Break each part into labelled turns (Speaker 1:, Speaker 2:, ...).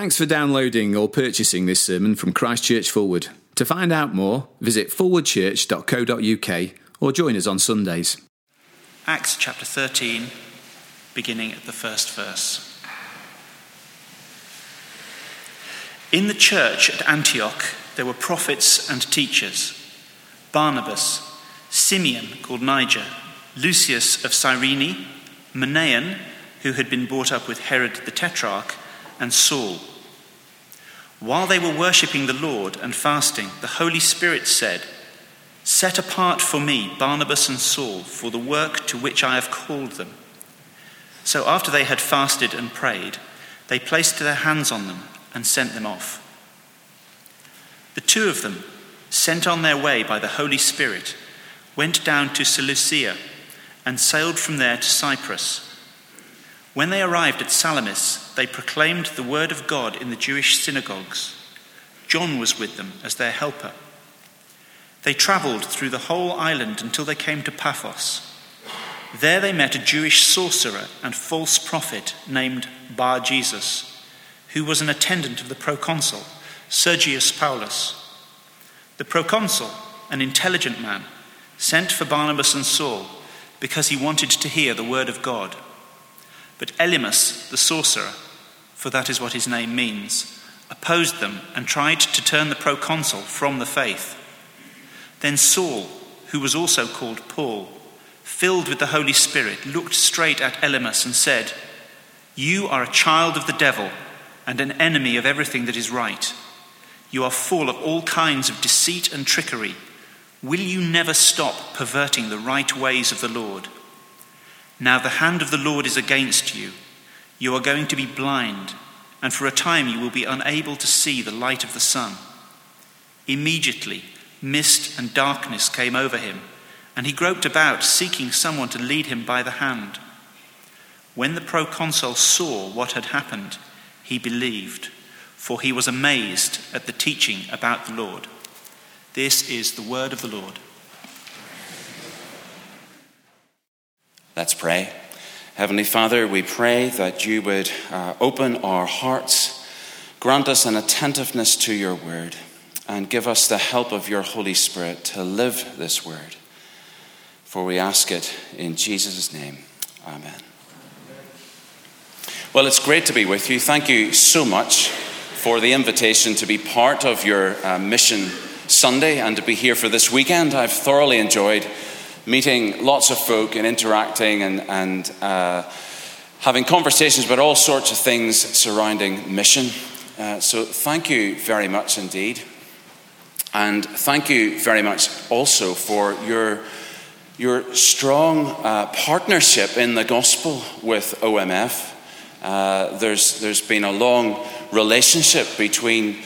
Speaker 1: Thanks for downloading or purchasing this sermon from Christchurch Forward. To find out more, visit forwardchurch.co.uk or join us on Sundays.
Speaker 2: Acts chapter 13, beginning at the first verse. In the church at Antioch, there were prophets and teachers Barnabas, Simeon, called Niger, Lucius of Cyrene, Manaen, who had been brought up with Herod the Tetrarch, and Saul. While they were worshipping the Lord and fasting, the Holy Spirit said, Set apart for me Barnabas and Saul for the work to which I have called them. So after they had fasted and prayed, they placed their hands on them and sent them off. The two of them, sent on their way by the Holy Spirit, went down to Seleucia and sailed from there to Cyprus. When they arrived at Salamis, they proclaimed the word of God in the Jewish synagogues. John was with them as their helper. They traveled through the whole island until they came to Paphos. There they met a Jewish sorcerer and false prophet named Bar Jesus who was an attendant of the proconsul, Sergius Paulus. The proconsul, an intelligent man, sent for Barnabas and Saul because he wanted to hear the word of God. But Elymas, the sorcerer, for that is what his name means, opposed them and tried to turn the proconsul from the faith. Then Saul, who was also called Paul, filled with the Holy Spirit, looked straight at Elymas and said, You are a child of the devil and an enemy of everything that is right. You are full of all kinds of deceit and trickery. Will you never stop perverting the right ways of the Lord? Now the hand of the Lord is against you. You are going to be blind, and for a time you will be unable to see the light of the sun. Immediately, mist and darkness came over him, and he groped about, seeking someone to lead him by the hand. When the proconsul saw what had happened, he believed, for he was amazed at the teaching about the Lord. This is the word of the Lord.
Speaker 3: Let's pray. Heavenly Father, we pray that you would uh, open our hearts, grant us an attentiveness to your word, and give us the help of your Holy Spirit to live this word. For we ask it in Jesus' name. Amen. Well, it's great to be with you. Thank you so much for the invitation to be part of your uh, Mission Sunday and to be here for this weekend. I've thoroughly enjoyed meeting lots of folk and interacting and, and uh, having conversations about all sorts of things surrounding mission. Uh, so, thank you very much indeed. And thank you very much also for your, your strong uh, partnership in the gospel with OMF. Uh, there's, there's been a long relationship between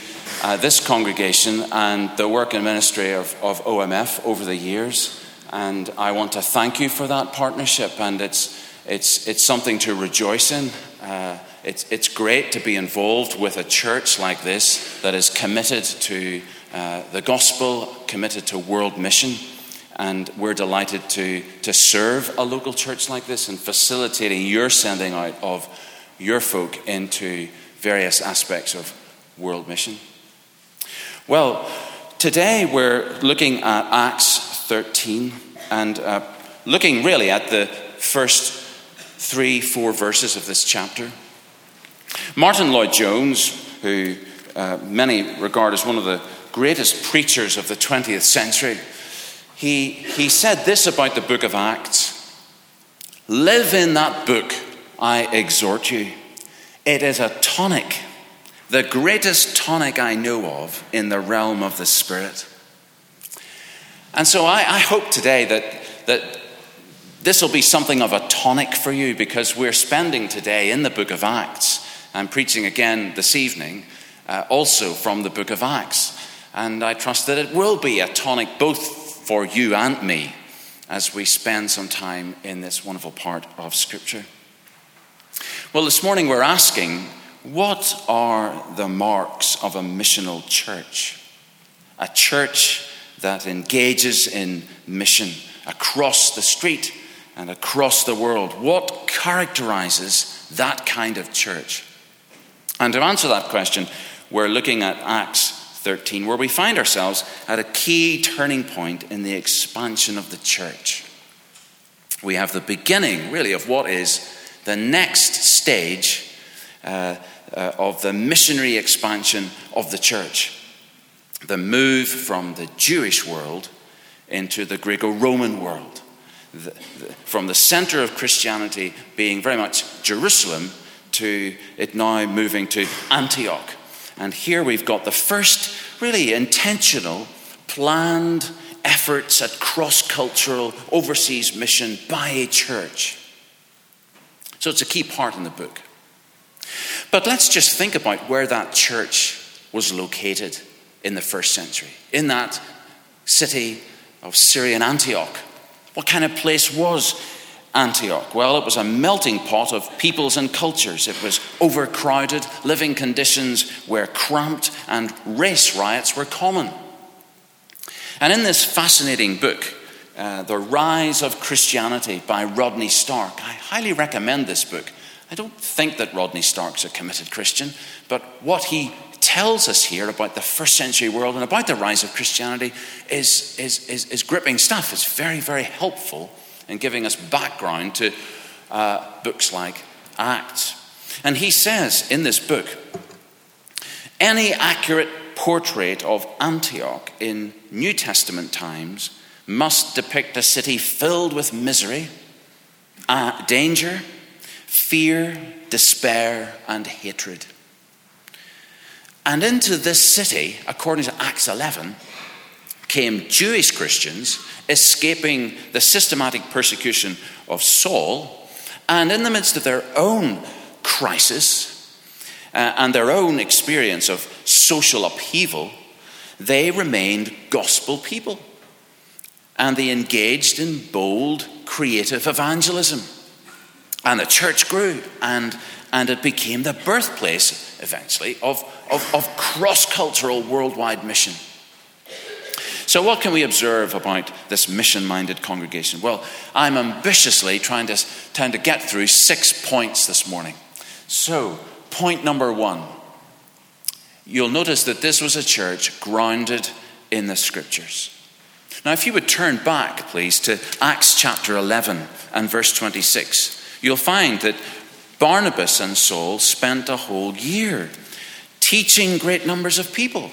Speaker 3: uh, this congregation and the work and ministry of, of OMF over the years. And I want to thank you for that partnership, and it's, it's, it's something to rejoice in. Uh, it's, it's great to be involved with a church like this that is committed to uh, the gospel, committed to world mission. And we're delighted to, to serve a local church like this and facilitating your sending out of your folk into various aspects of world mission? Well, today we're looking at Acts 13 and uh, looking really at the first three, four verses of this chapter. Martyn Lloyd-Jones, who uh, many regard as one of the greatest preachers of the 20th century, he, he said this about the book of Acts Live in that book I exhort you. It is a tonic, the greatest tonic I know of in the realm of the Spirit. And so I, I hope today that, that this will be something of a tonic for you because we're spending today in the book of Acts. I'm preaching again this evening, uh, also from the book of Acts. And I trust that it will be a tonic both for you and me as we spend some time in this wonderful part of Scripture. Well, this morning we're asking what are the marks of a missional church? A church that engages in mission across the street and across the world. What characterizes that kind of church? And to answer that question, we're looking at Acts 13, where we find ourselves at a key turning point in the expansion of the church. We have the beginning, really, of what is the next stage uh, uh, of the missionary expansion of the church the move from the Jewish world into the Greco Roman world. The, the, from the center of Christianity being very much Jerusalem to it now moving to Antioch. And here we've got the first really intentional, planned efforts at cross cultural overseas mission by a church. So it's a key part in the book. But let's just think about where that church was located in the first century, in that city of Syrian Antioch. What kind of place was Antioch? Well, it was a melting pot of peoples and cultures. It was overcrowded, living conditions were cramped, and race riots were common. And in this fascinating book, uh, The Rise of Christianity by Rodney Stark, I highly recommend this book. I don't think that Rodney Stark's a committed Christian, but what he tells us here about the first century world and about the rise of Christianity is, is, is, is gripping stuff. It's very, very helpful in giving us background to uh, books like Acts. And he says in this book any accurate portrait of Antioch in New Testament times must depict a city filled with misery, uh, danger, fear, despair, and hatred. And into this city, according to Acts 11, came Jewish Christians escaping the systematic persecution of Saul, and in the midst of their own crisis uh, and their own experience of social upheaval, they remained gospel people. And they engaged in bold, creative evangelism. And the church grew, and, and it became the birthplace, eventually, of, of, of cross cultural worldwide mission. So, what can we observe about this mission minded congregation? Well, I'm ambitiously trying to, trying to get through six points this morning. So, point number one you'll notice that this was a church grounded in the scriptures. Now, if you would turn back, please, to Acts chapter 11 and verse 26, you'll find that Barnabas and Saul spent a whole year teaching great numbers of people.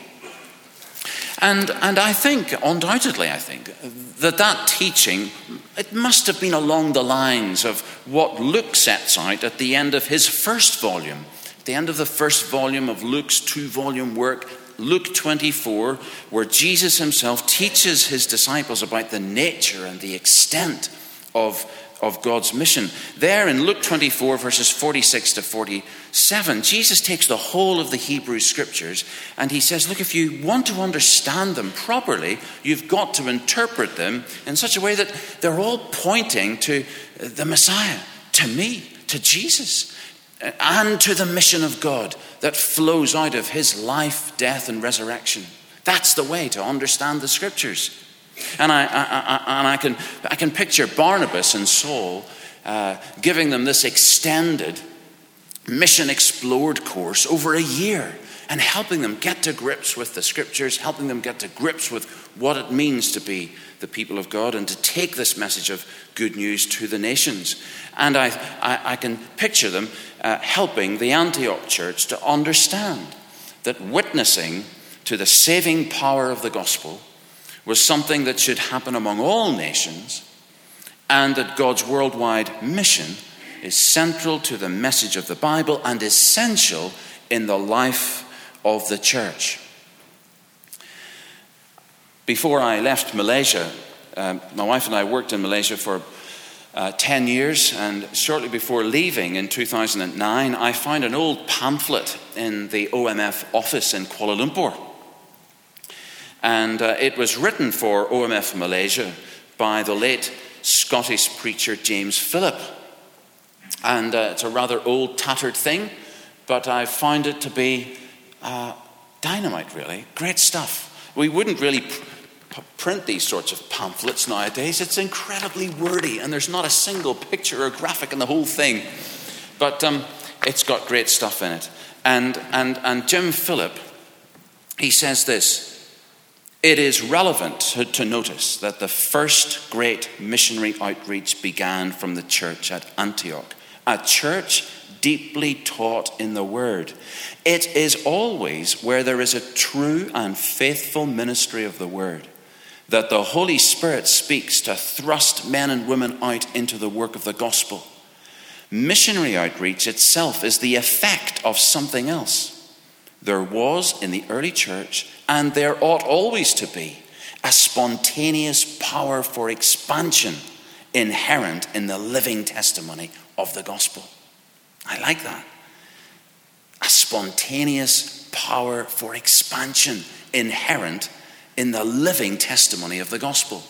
Speaker 3: And, and I think, undoubtedly, I think, that that teaching, it must have been along the lines of what Luke sets out at the end of his first volume. At the end of the first volume of Luke's two volume work, Luke 24, where Jesus himself teaches his disciples about the nature and the extent of of God's mission. There in Luke 24, verses 46 to 47, Jesus takes the whole of the Hebrew scriptures and he says, Look, if you want to understand them properly, you've got to interpret them in such a way that they're all pointing to the Messiah, to me, to Jesus, and to the mission of God that flows out of his life, death, and resurrection. That's the way to understand the scriptures. And I, I, I, and I, can, I can picture Barnabas and Saul uh, giving them this extended mission explored course over a year and helping them get to grips with the scriptures, helping them get to grips with what it means to be the people of God and to take this message of good news to the nations. And I, I, I can picture them uh, helping the Antioch church to understand that witnessing to the saving power of the gospel was something that should happen among all nations, and that God's worldwide mission is central to the message of the Bible and essential in the life of the church. Before I left Malaysia, um, my wife and I worked in Malaysia for uh, 10 years, and shortly before leaving in 2009, I found an old pamphlet in the OMF office in Kuala Lumpur. And uh, it was written for OMF Malaysia by the late Scottish preacher James Philip. And uh, it's a rather old, tattered thing, but I found it to be uh, dynamite, really. Great stuff. We wouldn't really print these sorts of pamphlets nowadays. It's incredibly wordy, and there's not a single picture or graphic in the whole thing. But um, it's got great stuff in it. And, and, and Jim Philip, he says this It is relevant to, to notice that the first great missionary outreach began from the church at Antioch, a church deeply taught in the Word. It is always where there is a true and faithful ministry of the Word that the Holy Spirit speaks to thrust men and women out into the work of the gospel. Missionary outreach itself is the effect of something else. There was in the early church, and there ought always to be, a spontaneous power for expansion inherent in the living testimony of the gospel. I like that. A spontaneous power for expansion inherent in the living testimony of the gospel.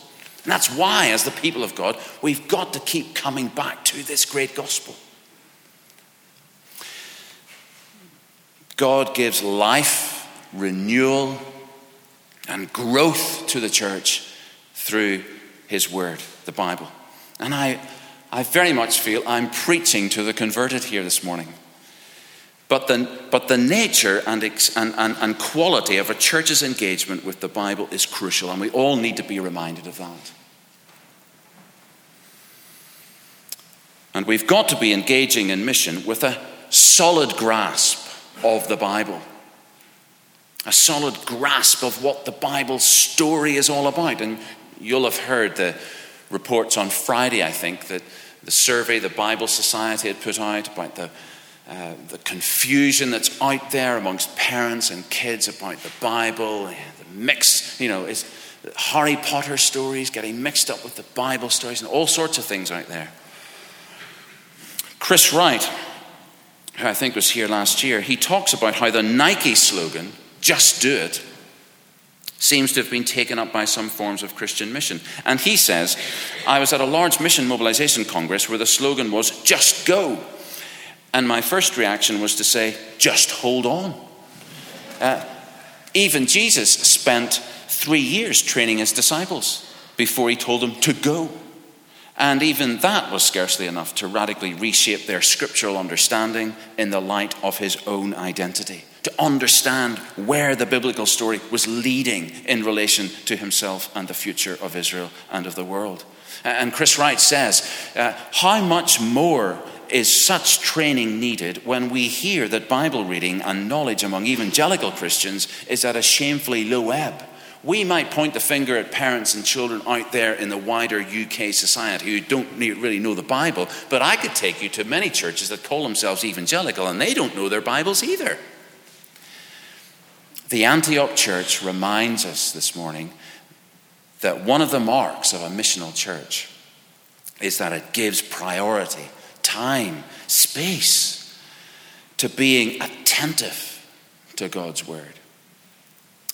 Speaker 3: And that's why, as the people of God, we've got to keep coming back to this great gospel. God gives life, renewal, and growth to the church through His Word, the Bible. And I, I very much feel I'm preaching to the converted here this morning. But the, but the nature and, and, and, and quality of a church's engagement with the Bible is crucial, and we all need to be reminded of that. And we've got to be engaging in mission with a solid grasp of the Bible, a solid grasp of what the Bible story is all about. And you'll have heard the reports on Friday, I think, that the survey the Bible Society had put out about the uh, the confusion that's out there amongst parents and kids about the Bible, the mix, you know, is Harry Potter stories getting mixed up with the Bible stories and all sorts of things out there. Chris Wright, who I think was here last year, he talks about how the Nike slogan, just do it, seems to have been taken up by some forms of Christian mission. And he says, I was at a large mission mobilization congress where the slogan was, just go. And my first reaction was to say, just hold on. Uh, even Jesus spent three years training his disciples before he told them to go. And even that was scarcely enough to radically reshape their scriptural understanding in the light of his own identity, to understand where the biblical story was leading in relation to himself and the future of Israel and of the world. And Chris Wright says, uh, How much more is such training needed when we hear that Bible reading and knowledge among evangelical Christians is at a shamefully low ebb. We might point the finger at parents and children out there in the wider UK society who don't really know the Bible, but I could take you to many churches that call themselves evangelical and they don't know their Bibles either. The Antioch church reminds us this morning that one of the marks of a missional church is that it gives priority time, space to being attentive to God's word,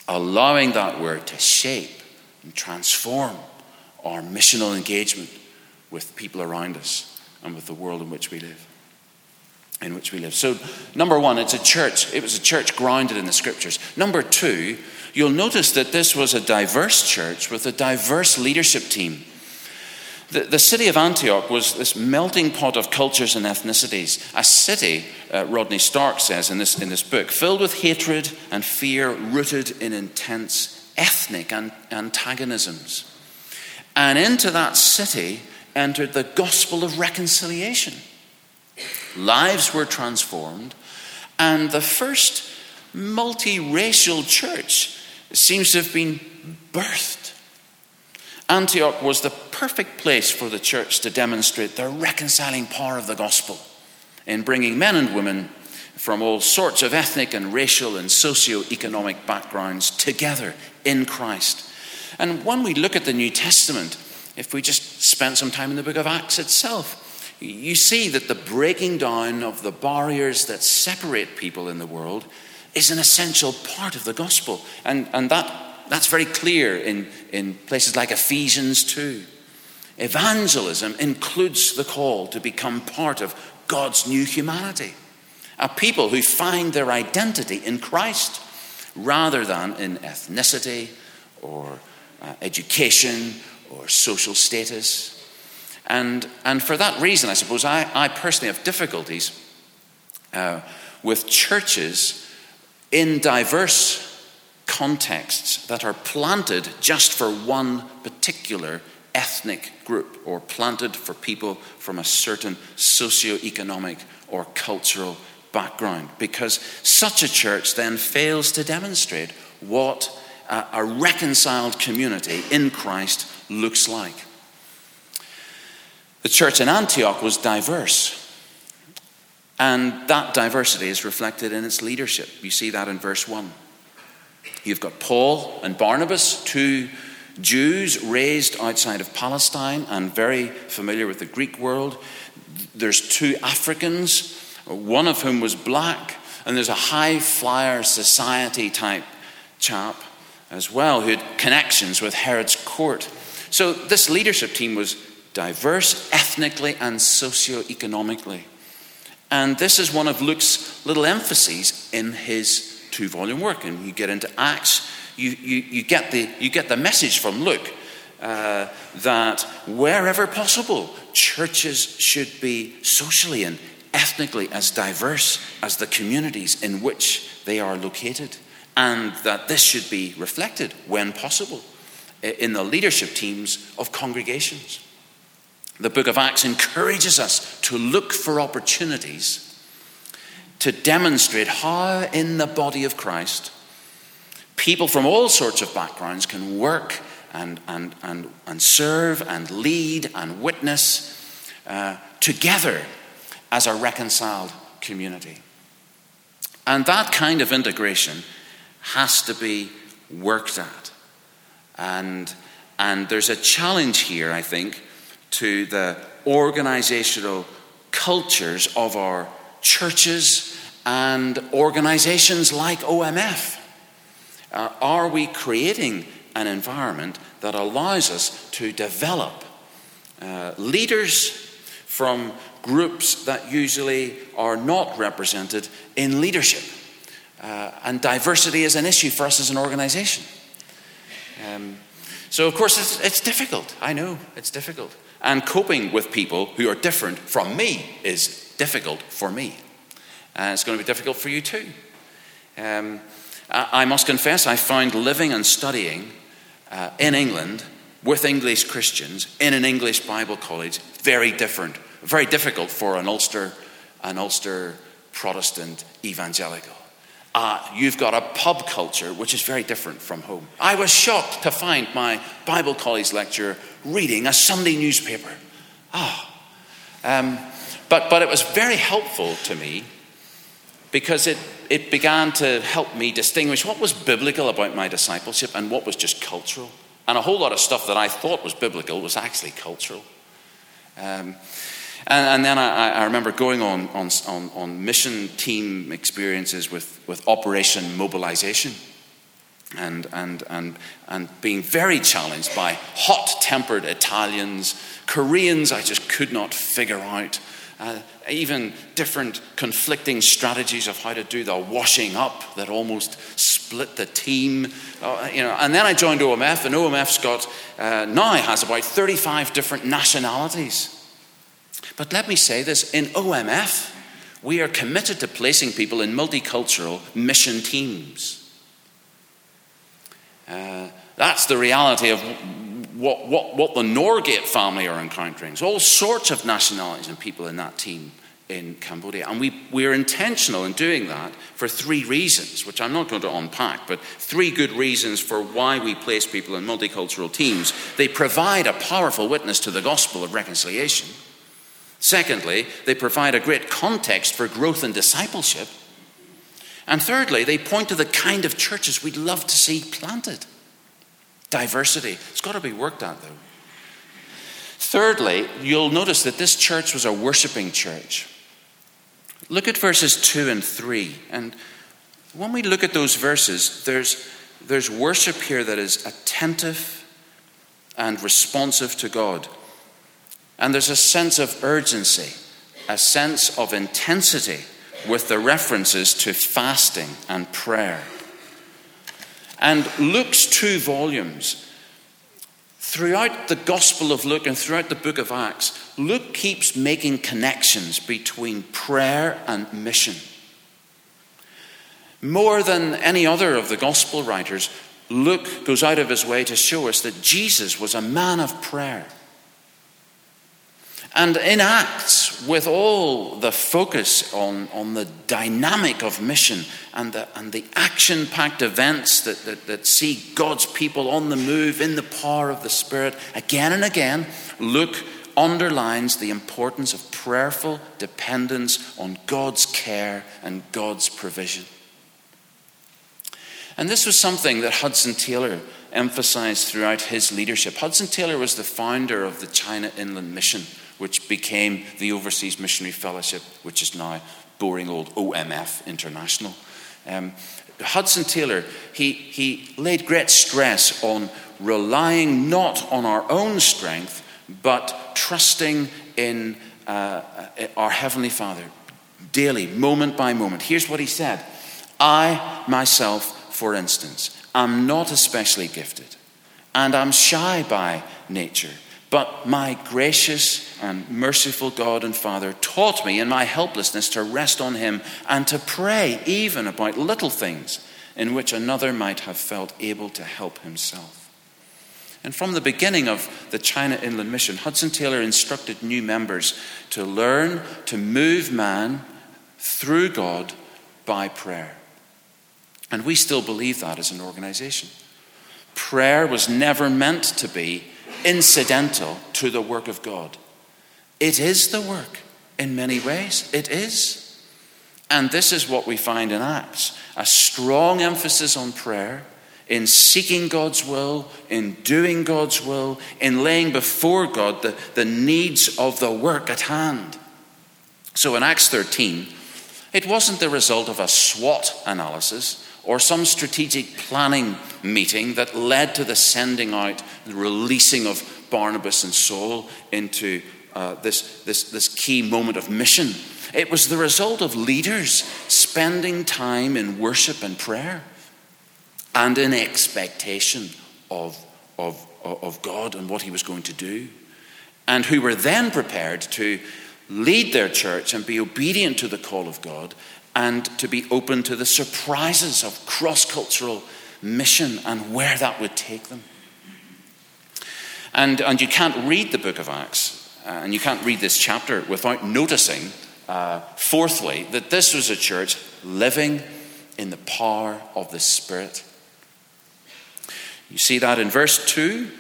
Speaker 3: allowing that word to shape and transform our missional engagement with people around us and with the world in which we live. In which we live. So, number one, it's a church. It was a church grounded in the scriptures. Number two, you'll notice that this was a diverse church with a diverse leadership team. The, the, city of Antioch was this melting pot of cultures and ethnicities, a city, uh, Rodney Stark says in this, in this book, filled with hatred and fear, rooted in intense ethnic an- antagonisms. And into that city entered the gospel of reconciliation. Lives were transformed, and the first multiracial church seems to have been birthed. Antioch was the perfect place for the church to demonstrate the reconciling power of the gospel in bringing men and women from all sorts of ethnic and racial and socio-economic backgrounds together in Christ. And when we look at the New Testament, if we just spend some time in the book of Acts itself, you see that the breaking down of the barriers that separate people in the world is an essential part of the gospel. And, and that, that's very clear in, in places like Ephesians 2. Evangelism includes the call to become part of God's new humanity, a people who find their identity in Christ rather than in ethnicity or uh, education or social status. And, and for that reason, I suppose, I, I personally have difficulties uh, with churches in diverse contexts that are planted just for one particular ethnic group or planted for people from a certain socio-economic or cultural background because such a church then fails to demonstrate what a, reconciled community in Christ looks like. The church in Antioch was diverse. And that diversity is reflected in its leadership. You see that in verse 1. You've got Paul and Barnabas, two Jews raised outside of Palestine and very familiar with the Greek world. There's two Africans, one of whom was black, and there's a high flyer society type chap as well who had connections with Herod's court. So this leadership team was diverse ethnically and socio-economically. And this is one of Luke's little emphases in his two volume work. And you get into Acts, you, you, you, get, the, you get the message from Luke uh, that wherever possible, churches should be socially and ethnically as diverse as the communities in which they are located. And that this should be reflected, when possible, in the leadership teams of congregations. The book of Acts encourages us to look for opportunities to demonstrate how, in the body of Christ, people from all sorts of backgrounds can work and, and, and, and serve and lead and witness uh, together as a reconciled community. And that kind of integration has to be worked at. And, and there's a challenge here, I think, to the organizational cultures of our churches and organizations like OMF. Uh, are we creating an environment that allows us to develop uh, leaders from groups that usually are not represented in leadership? Uh, and diversity is an issue for us as an organization. Um, so, of course, it's, it's difficult. I know it's difficult. And coping with people who are different from me is difficult for me. And it's going to be difficult for you too. Um, I must confess, I found living and studying uh, in England with English Christians in an English Bible college very different, very difficult for an Ulster, an Ulster Protestant evangelical. Uh, you've got a pub culture which is very different from home. I was shocked to find my Bible college lecturer reading a Sunday newspaper. Ah. Oh. Um, but, but it was very helpful to me because it, it began to help me distinguish what was biblical about my discipleship and what was just cultural. And a whole lot of stuff that I thought was biblical was actually cultural. Um, and, and then I, I, remember going on, on, on, on, mission team experiences with, with Operation Mobilization and, and, and, and being very challenged by hot tempered Italians, Koreans I just could not figure out. Uh, even different conflicting strategies of how to do the washing up that almost split the team. Uh, you know, and then I joined OMF, and OMF's got uh, now has about 35 different nationalities. But let me say this in OMF, we are committed to placing people in multicultural mission teams. Uh, that's the reality of what, what, what the Norgate family are encountering. There's all sorts of nationalities and people in that team in Cambodia. And we, we're intentional in doing that for three reasons, which I'm not going to unpack, but three good reasons for why we place people in multicultural teams. They provide a powerful witness to the gospel of reconciliation. Secondly, they provide a great context for growth and discipleship. And thirdly, they point to the kind of churches we'd love to see planted. Diversity. It's got to be worked at, though. Thirdly, you'll notice that this church was a worshiping church. Look at verses 2 and 3. And when we look at those verses, there's, there's worship here that is attentive and responsive to God. And there's a sense of urgency, a sense of intensity with the references to fasting and prayer. And Luke's two volumes, throughout the Gospel of Luke and throughout the book of Acts, Luke keeps making connections between prayer and mission. More than any other of the gospel writers, Luke goes out of his way to show us that Jesus was a man of prayer. And in Acts, with all the focus on, on the dynamic of mission and the, and the action packed events that, that, that see God's people on the move in the power of the Spirit, again and again, Luke underlines the importance of prayerful dependence on God's care and God's provision. And this was something that Hudson Taylor emphasized throughout his leadership. Hudson Taylor was the founder of the China Inland Mission, which became the Overseas Missionary Fellowship, which is now boring old OMF International. Um, Hudson Taylor, he, he laid great stress on relying not on our own strength, but trusting in uh, our Heavenly Father daily, moment by moment. Here's what he said I myself for instance, am not especially gifted, and I'm shy by nature. But my gracious and merciful God and Father taught me in my helplessness to rest on Him and to pray even about little things in which another might have felt able to help himself. And from the beginning of the China Inland Mission, Hudson Taylor instructed new members to learn to move man through God by prayer. And we still believe that as an organization. Prayer was never meant to be incidental to the work of God. It is the work in many ways. It is. And this is what we find in Acts a strong emphasis on prayer, in seeking God's will, in doing God's will, in laying before God the, the needs of the work at hand. So in Acts 13, it wasn't the result of a SWOT analysis or some strategic planning meeting that led to the sending out, the releasing of Barnabas and Saul into uh, this, this, this key moment of mission. It was the result of leaders spending time in worship and prayer and in expectation of, of, of God and what He was going to do, and who were then prepared to lead their church and be obedient to the call of God and to be open to the surprises of cross cultural mission and where that would take them. And, and you can't read the book of Acts, uh, and you can't read this chapter without noticing, uh, fourthly, that this was a church living in the power of the Spirit. You see that in verse 2.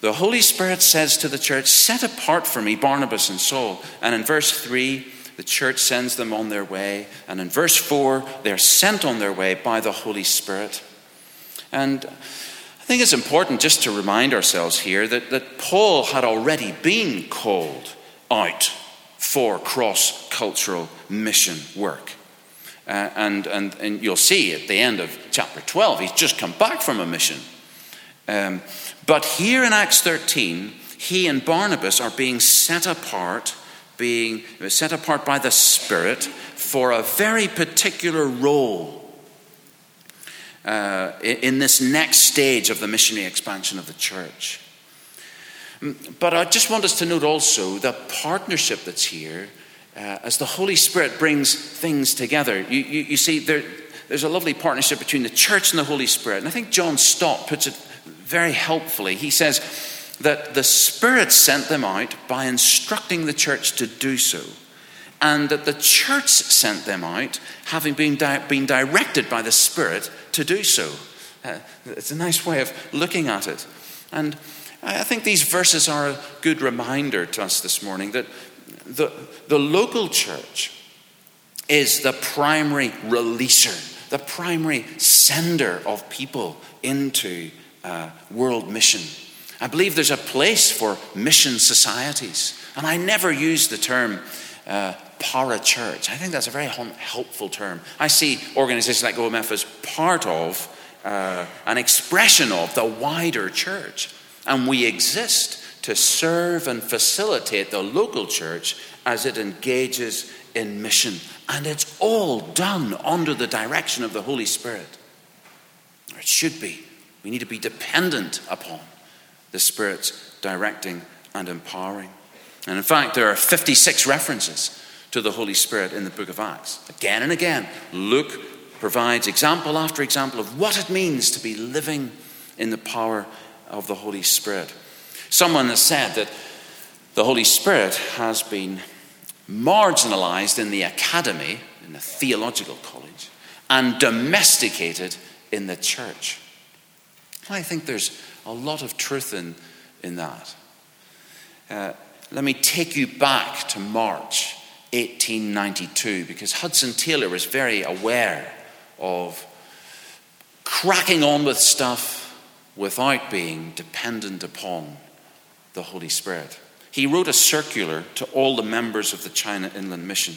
Speaker 3: The Holy Spirit says to the church, Set apart for me Barnabas and Saul. And in verse 3, the church sends them on their way. And in verse 4, they're sent on their way by the Holy Spirit. And I think it's important just to remind ourselves here that, that Paul had already been called out for cross cultural mission work. Uh, and, and, and you'll see at the end of chapter 12, he's just come back from a mission. Um, but here in Acts 13, he and Barnabas are being set apart being set apart by the Spirit for a very particular role uh, in this next stage of the missionary expansion of the church. Mm, but I just want us to note also the partnership that's here uh, as the Holy Spirit brings things together. You, you, you see, there, there's a lovely partnership between the church and the Holy Spirit. And I think John Stott puts it very helpfully. He says, that the Spirit sent them out by instructing the church to do so, and that the church sent them out having been, di- been directed by the Spirit to do so. Uh, it's a nice way of looking at it. And I think these verses are a good reminder to us this morning that the, the local church is the primary releaser, the primary sender of people into uh, world mission. I believe there's a place for mission societies. And I never use the term uh, para church. I think that's a very helpful term. I see organizations like OMF as part of, uh, an expression of the wider church. And we exist to serve and facilitate the local church as it engages in mission. And it's all done under the direction of the Holy Spirit. Or it should be. We need to be dependent upon the Spirit's directing and empowering. And in fact, there are 56 references to the Holy Spirit in the book of Acts. Again and again, Luke provides example after example of what it means to be living in the power of the Holy Spirit. Someone has said that the Holy Spirit has been marginalized in the academy, in the theological college, and domesticated in the church. I think there's a lot of truth in, in that. Uh, let me take you back to March 1892 because Hudson Taylor was very aware of cracking on with stuff without being dependent upon the Holy Spirit. He wrote a circular to all the members of the China Inland Mission.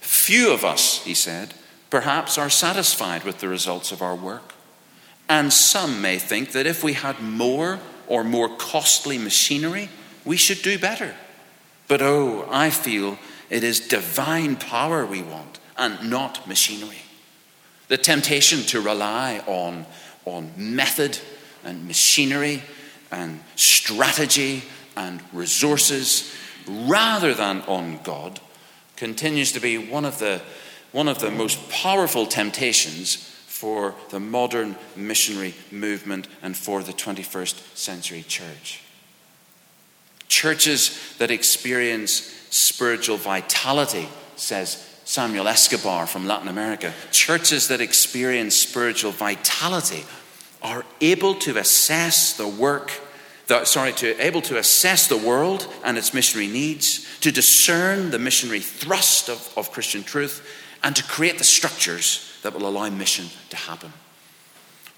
Speaker 3: Few of us, he said, perhaps are satisfied with the results of our work. And some may think that if we had more or more costly machinery, we should do better. But oh, I feel it is divine power we want and not machinery. The temptation to rely on, on method and machinery and strategy and resources rather than on God continues to be one of the, one of the most powerful temptations for the modern missionary movement and for the 21st century church. Churches that experience spiritual vitality, says Samuel Escobar from Latin America, churches that experience spiritual vitality are able to assess the work, the, sorry, to able to assess the world and its missionary needs, to discern the missionary thrust of, of Christian truth, and to create the structures that will allow mission to happen.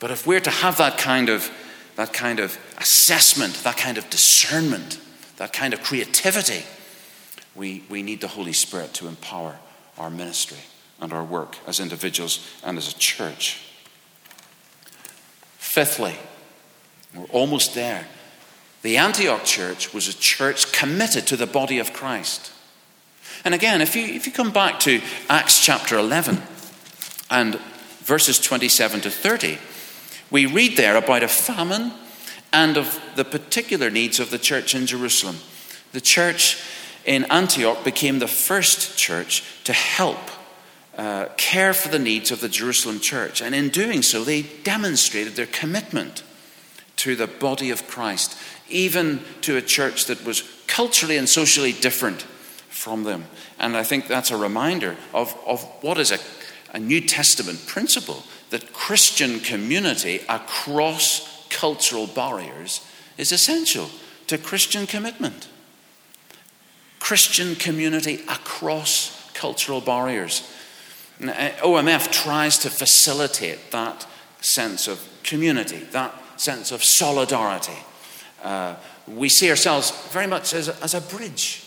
Speaker 3: But if we're to have that kind of that kind of assessment, that kind of discernment, that kind of creativity, we, we need the Holy Spirit to empower our ministry and our work as individuals and as a church. Fifthly, we're almost there. The Antioch church was a church committed to the body of Christ. And again, if you, if you come back to Acts chapter 11 and verses 27 to 30, we read there about a famine and of the particular needs of the church in Jerusalem. The church in Antioch became the first church to help uh, care for the needs of the Jerusalem church. And in doing so, they demonstrated their commitment to the body of Christ, even to a church that was culturally and socially different from them. And I think that's a reminder of, of what is a, a New Testament principle that Christian community across cultural barriers is essential to Christian commitment. Christian community across cultural barriers. Uh, OMF tries to facilitate that sense of community, that sense of solidarity. Uh, we see ourselves very much as a, as a bridge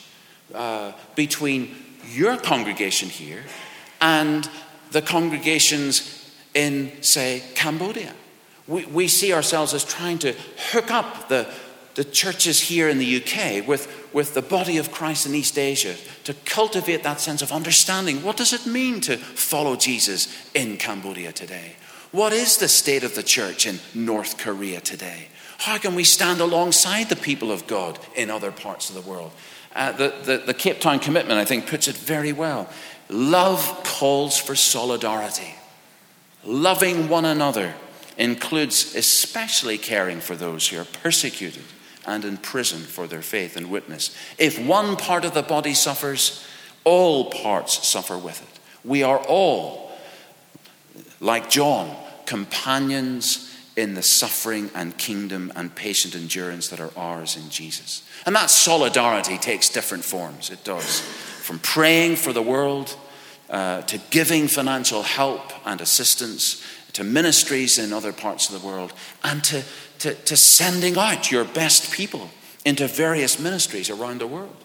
Speaker 3: uh, between your congregation here and the congregations in, say, Cambodia. We, we see ourselves as trying to hook up the, the churches here in the UK with, with the body of Christ in East Asia to cultivate that sense of understanding. What does it mean to follow Jesus in Cambodia today? What is the state of the church in North Korea today? How can we stand alongside the people of God in other parts of the world? Uh, the, the, the Cape Town commitment, I think, puts it very well. Love calls for solidarity. Loving one another includes especially caring for those who are persecuted and in prison for their faith and witness. If one part of the body suffers, all parts suffer with it. We are all, like John, companions in the suffering and kingdom and patient endurance that are ours in Jesus. And that solidarity takes different forms. It does. From praying for the world uh, to giving financial help and assistance to ministries in other parts of the world and to to, to sending out your best people into various ministries around the world.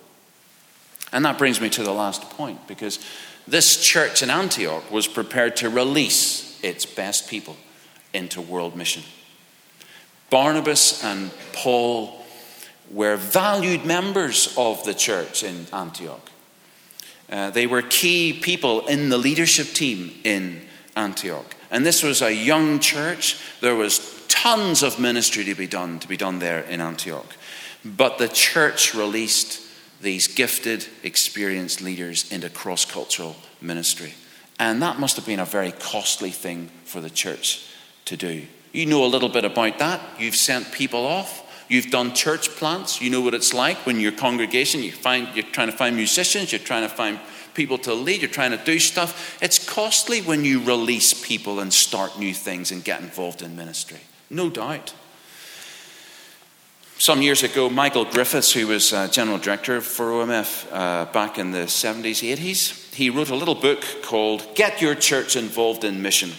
Speaker 3: And that brings me to the last point because this church in Antioch was prepared to release its best people into world mission. Barnabas and Paul were valued members of the church in Antioch. Uh, they were key people in the leadership team in Antioch. And this was a young church. There was tons of ministry to be done, to be done there in Antioch. But the church released these gifted, experienced leaders into cross cultural ministry. And that must have been a very costly thing for the church to do. You know a little bit about that. You've sent people off. You've done church plants. You know what it's like when your congregation, you find, you're trying to find musicians, you're trying to find people to lead, you're trying to do stuff. It's costly when you release people and start new things and get involved in ministry. No doubt. Some years ago, Michael Griffiths, who was uh, general director for OMF uh, back in the 70s, 80s, he wrote a little book called Get Your Church Involved in Mission.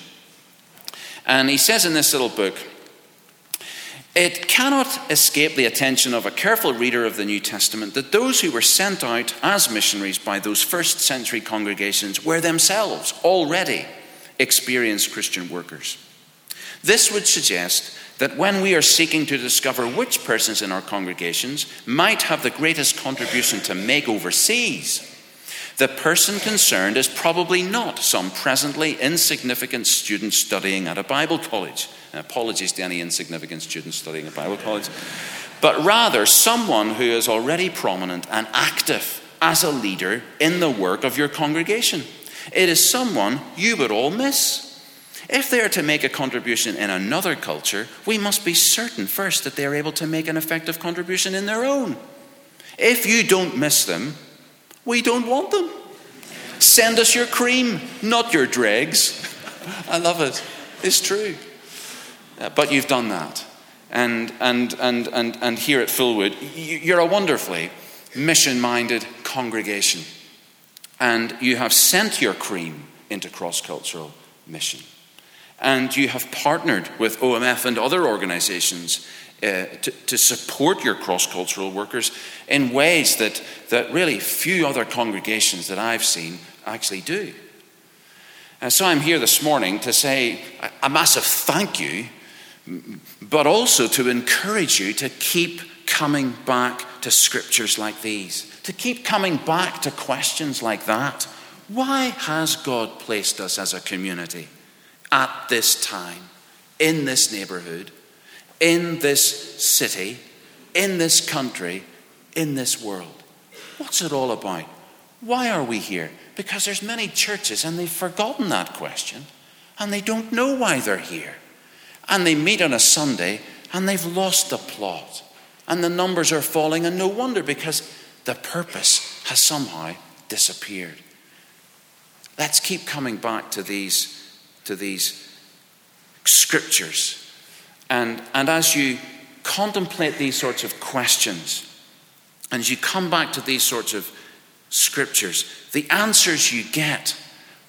Speaker 3: And he says in this little book, it cannot escape the attention of a careful reader of the New Testament that those who were sent out as missionaries by those first century congregations were themselves already experienced Christian workers. This would suggest that when we are seeking to discover which persons in our congregations might have the greatest contribution to make overseas, the person concerned is probably not some presently insignificant student studying at a Bible college. Apologies to any insignificant students studying at Bible college. But rather, someone who is already prominent and active as a leader in the work of your congregation. It is someone you would all miss. If they are to make a contribution in another culture, we must be certain first that they are able to make an effective contribution in their own. If you don't miss them, we don't want them. Send us your cream, not your dregs. I love it. It's true. Uh, but you've done that. And, and, and, and, and here at Fullwood, you're a wonderfully mission minded congregation. And you have sent your cream into cross cultural mission. And you have partnered with OMF and other organizations uh, to, to, support your cross cultural workers in ways that, that really few other congregations that I've seen actually do. And so I'm here this morning to say a massive thank you, but also to encourage you to keep coming back to scriptures like these, to keep coming back to questions like that. Why has God placed us as a community at this time, in this neighborhood? in this city, in this country, in this world. What's it all about? Why are we here? Because there's many churches and they've forgotten that question and they don't know why they're here. And they meet on a Sunday and they've lost the plot. And the numbers are falling, and no wonder because the purpose has somehow disappeared. Let's keep coming back to these, to these scriptures and, and as you contemplate these sorts of questions, and as you come back to these sorts of scriptures, the answers you get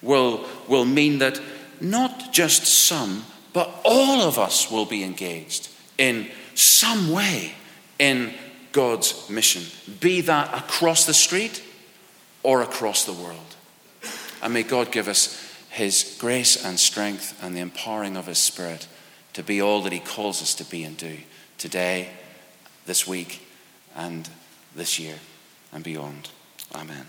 Speaker 3: will, will mean that not just some, but all of us will be engaged in some way in God's mission, be that across the street or across the world. And may God give us His grace and strength and the empowering of His Spirit to be all that He calls us to be and do today, this week, and this year and beyond. Amen.